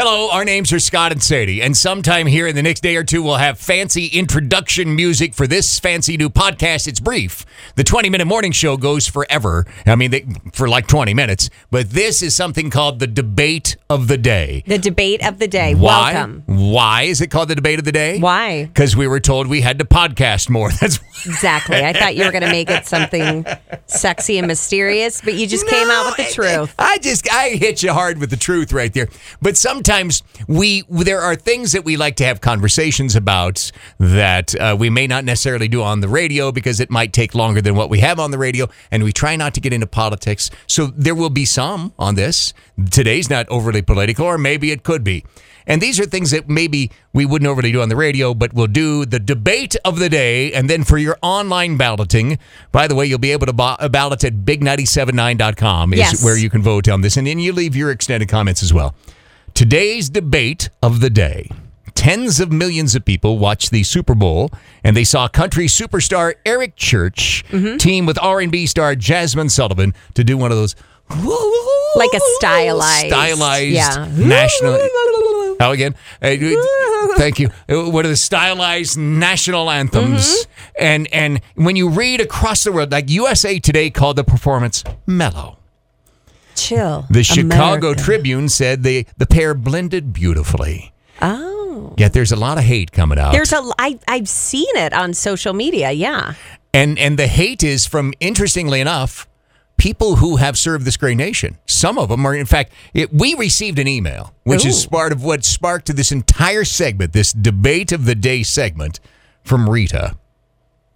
Hello, our names are Scott and Sadie, and sometime here in the next day or two, we'll have fancy introduction music for this fancy new podcast. It's brief. The 20 minute morning show goes forever. I mean, they, for like 20 minutes, but this is something called the debate of the day. The debate of the day. Why? Welcome. Why is it called the debate of the day? Why? Because we were told we had to podcast more. That's Exactly. I thought you were going to make it something sexy and mysterious, but you just came out with the truth. I just I hit you hard with the truth right there. But sometimes we there are things that we like to have conversations about that uh, we may not necessarily do on the radio because it might take longer than what we have on the radio, and we try not to get into politics. So there will be some on this. Today's not overly political, or maybe it could be. And these are things that maybe we wouldn't overly do on the radio, but we'll do the debate of the day. And then for your online balloting, by the way, you'll be able to ba- ballot at big979.com is Yes. where you can vote on this. And then you leave your extended comments as well. Today's debate of the day. Tens of millions of people watched the Super Bowl, and they saw country superstar Eric Church mm-hmm. team with R&B star Jazmine Sullivan to do one of those Like a stylized- stylized yeah. national. How again? Thank you. What are the stylized national anthems? Mm-hmm. And and when you read across the world, like USA Today called the performance mellow. Chill. The Chicago America. Tribune said the the pair blended beautifully. Oh. Yet there's a lot of hate coming out. There's a I I've seen it on social media. Yeah. and and the hate is from interestingly enough people who have served this great nation some of them are in fact it, we received an email which is part of what sparked this entire segment this debate of the day segment from rita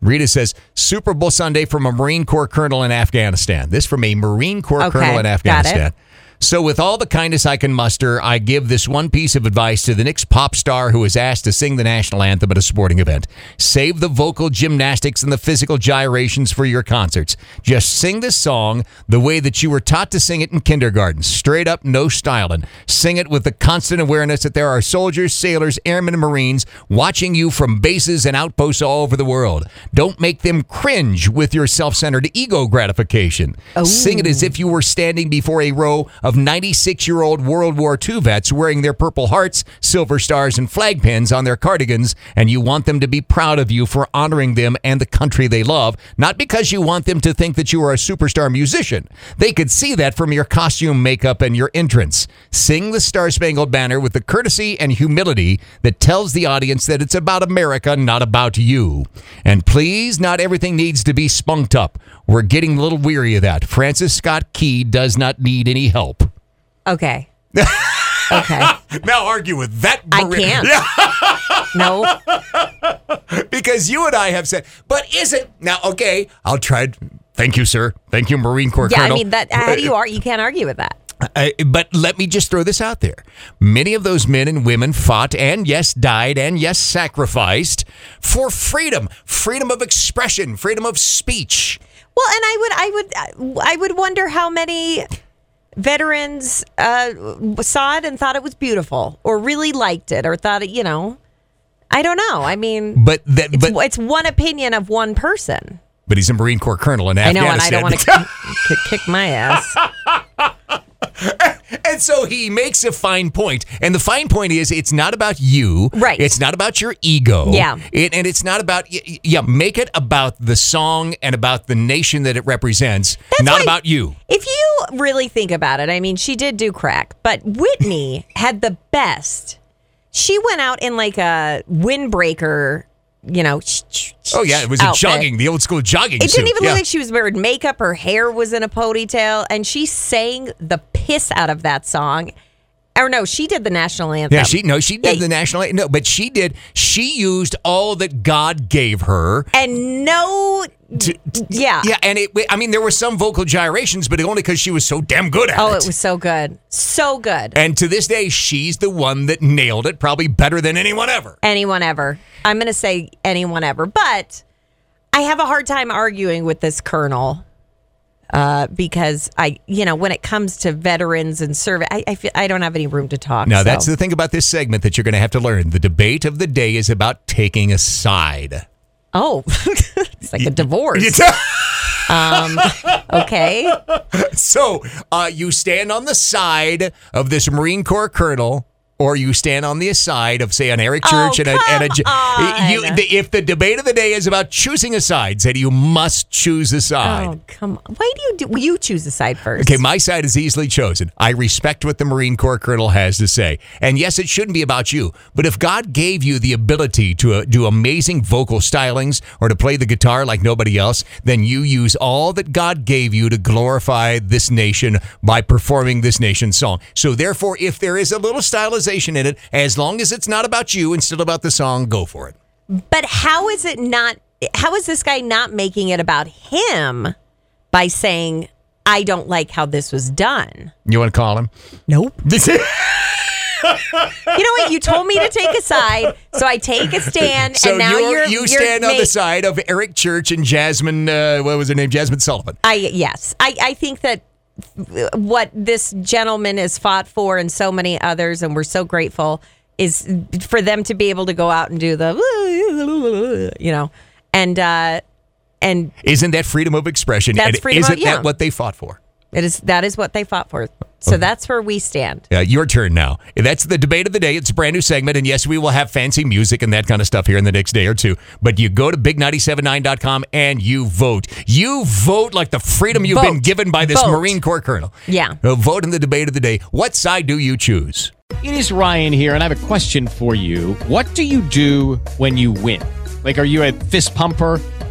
Rita says Super Bowl Sunday from a Marine Corps colonel in Afghanistan. This from a Marine Corps Okay, colonel in. Afghanistan. So, with all the kindness I can muster, I give this one piece of advice to the next pop star who is asked to sing the national anthem at a sporting event. Save the vocal gymnastics and the physical gyrations for your concerts. Just sing this song the way that you were taught to sing it in kindergarten. Straight up, no styling. Sing it with the constant awareness that there are soldiers, sailors, airmen, and Marines watching you from bases and outposts all over the world. Don't make them cringe with your self centered ego gratification. Sing it as if you were standing before a row of 96 year old World War II vets wearing their Purple Hearts, silver stars, and flag pins on their cardigans, and you want them to be proud of you for honoring them and the country they love, not because you want them to think that you are a superstar musician. They could see that from your costume, makeup, and your entrance. Sing the Star Spangled Banner with the courtesy and humility that tells the audience that it's about America, not about you. And please, not everything needs to be spunked up. We're getting a little weary of that. Francis Scott Key does not need any help. Okay. okay. Now argue with that. I can't. No. because you and I have said, but isn't now okay? I'll try. Thank you, sir. Thank you, Marine Corps Yeah. I mean that. How do you are? You can't argue with that. Uh, but let me just throw this out there. Many of those men and women fought and, yes, died and, yes, sacrificed for freedom, freedom of expression, freedom of speech. Well, and I would, I would, I would wonder how many veterans uh, saw it and thought it was beautiful, or really liked it, or thought it. You know, I don't know. I mean, But that, it's, but it's one opinion of one person. but he's a Marine Corps colonel in I know, and I don't want to kick my ass. And so he makes a fine. And the fine point is it's not about you. Right. It's not about your ego. Yeah. It, and it's not about, yeah, make it about the song and about the nation that it represents, That's not why- about you. If you really think about it, I mean, she did do crack, but Whitney had the best. She went out in like a windbreaker, you know. Oh, yeah. It was a jogging, the old school jogging It suit. didn't even Yeah. look like she was wearing makeup. Her hair was in a ponytail, and she sang the piss out of that song. Or no, she did the national anthem. Yeah, she no, she did Yeah. the national anthem. no, but she did. She used all that God gave her. and no, To, yeah. yeah, and it. I mean, there were some vocal gyrations, but only because she was so damn good at Oh, it. Oh, it was so good, so good. And to this day, she's the one that nailed it, probably better than anyone ever. anyone ever. I'm going to say anyone ever, but I have a hard time arguing with this colonel uh, because I, you know, when it comes to veterans and service, I, I feel I don't have any room to talk. Now, so. that's the thing about this segment that you're going to have to learn. The debate of the day is about taking a side. oh, it's like a divorce. um, okay, so, uh, you stand on the side of this Marine Corps colonel. Or you stand on the side of, say, an Eric Church Oh, and a, and a you, the, if the debate of the day is about choosing a side, say you must choose a side. oh come on. Why do you do? Well, you choose a side first. Okay, my side is easily chosen. I respect what the Marine Corps colonel has to say. And yes, it shouldn't be about you. But if God gave you the ability to uh, do amazing vocal stylings or to play the guitar like nobody else, then you use all that God gave you to glorify this nation by performing this nation's song. So therefore, if there is a little stylization in it, as long as it's not about you and still about the song, go for it. But how is it not? How is this guy not making it about him by saying, "I don't like how this was done"? You want to call him? Nope. You know what? You told me to take a side, so I take a stand, So and now you're, you're you you're stand on ma- the side of Eric Church and Jazmine, uh, what was her name? Jazmine Sullivan. I yes, I I think that what this gentleman has fought for, and so many others, and we're so grateful, is for them to be able to go out and do the, you know, and uh and Isn't that freedom of expression? That's and freedom isn't of- yeah. that what they fought for? It is that is what they fought for. So that's where we stand. Uh, your turn now. That's the debate of the day. It's a brand new segment. And yes, we will have fancy music and that kind of stuff here in the next day or two. But you go to big979.com and you vote. You vote like the freedom you've been given by this Vote. Marine Corps colonel. Yeah. Uh, vote in the debate of the day. What side do you choose? It is Ryan here, and I have a question for you. What do you do when you win? Like, are you a fist pumper?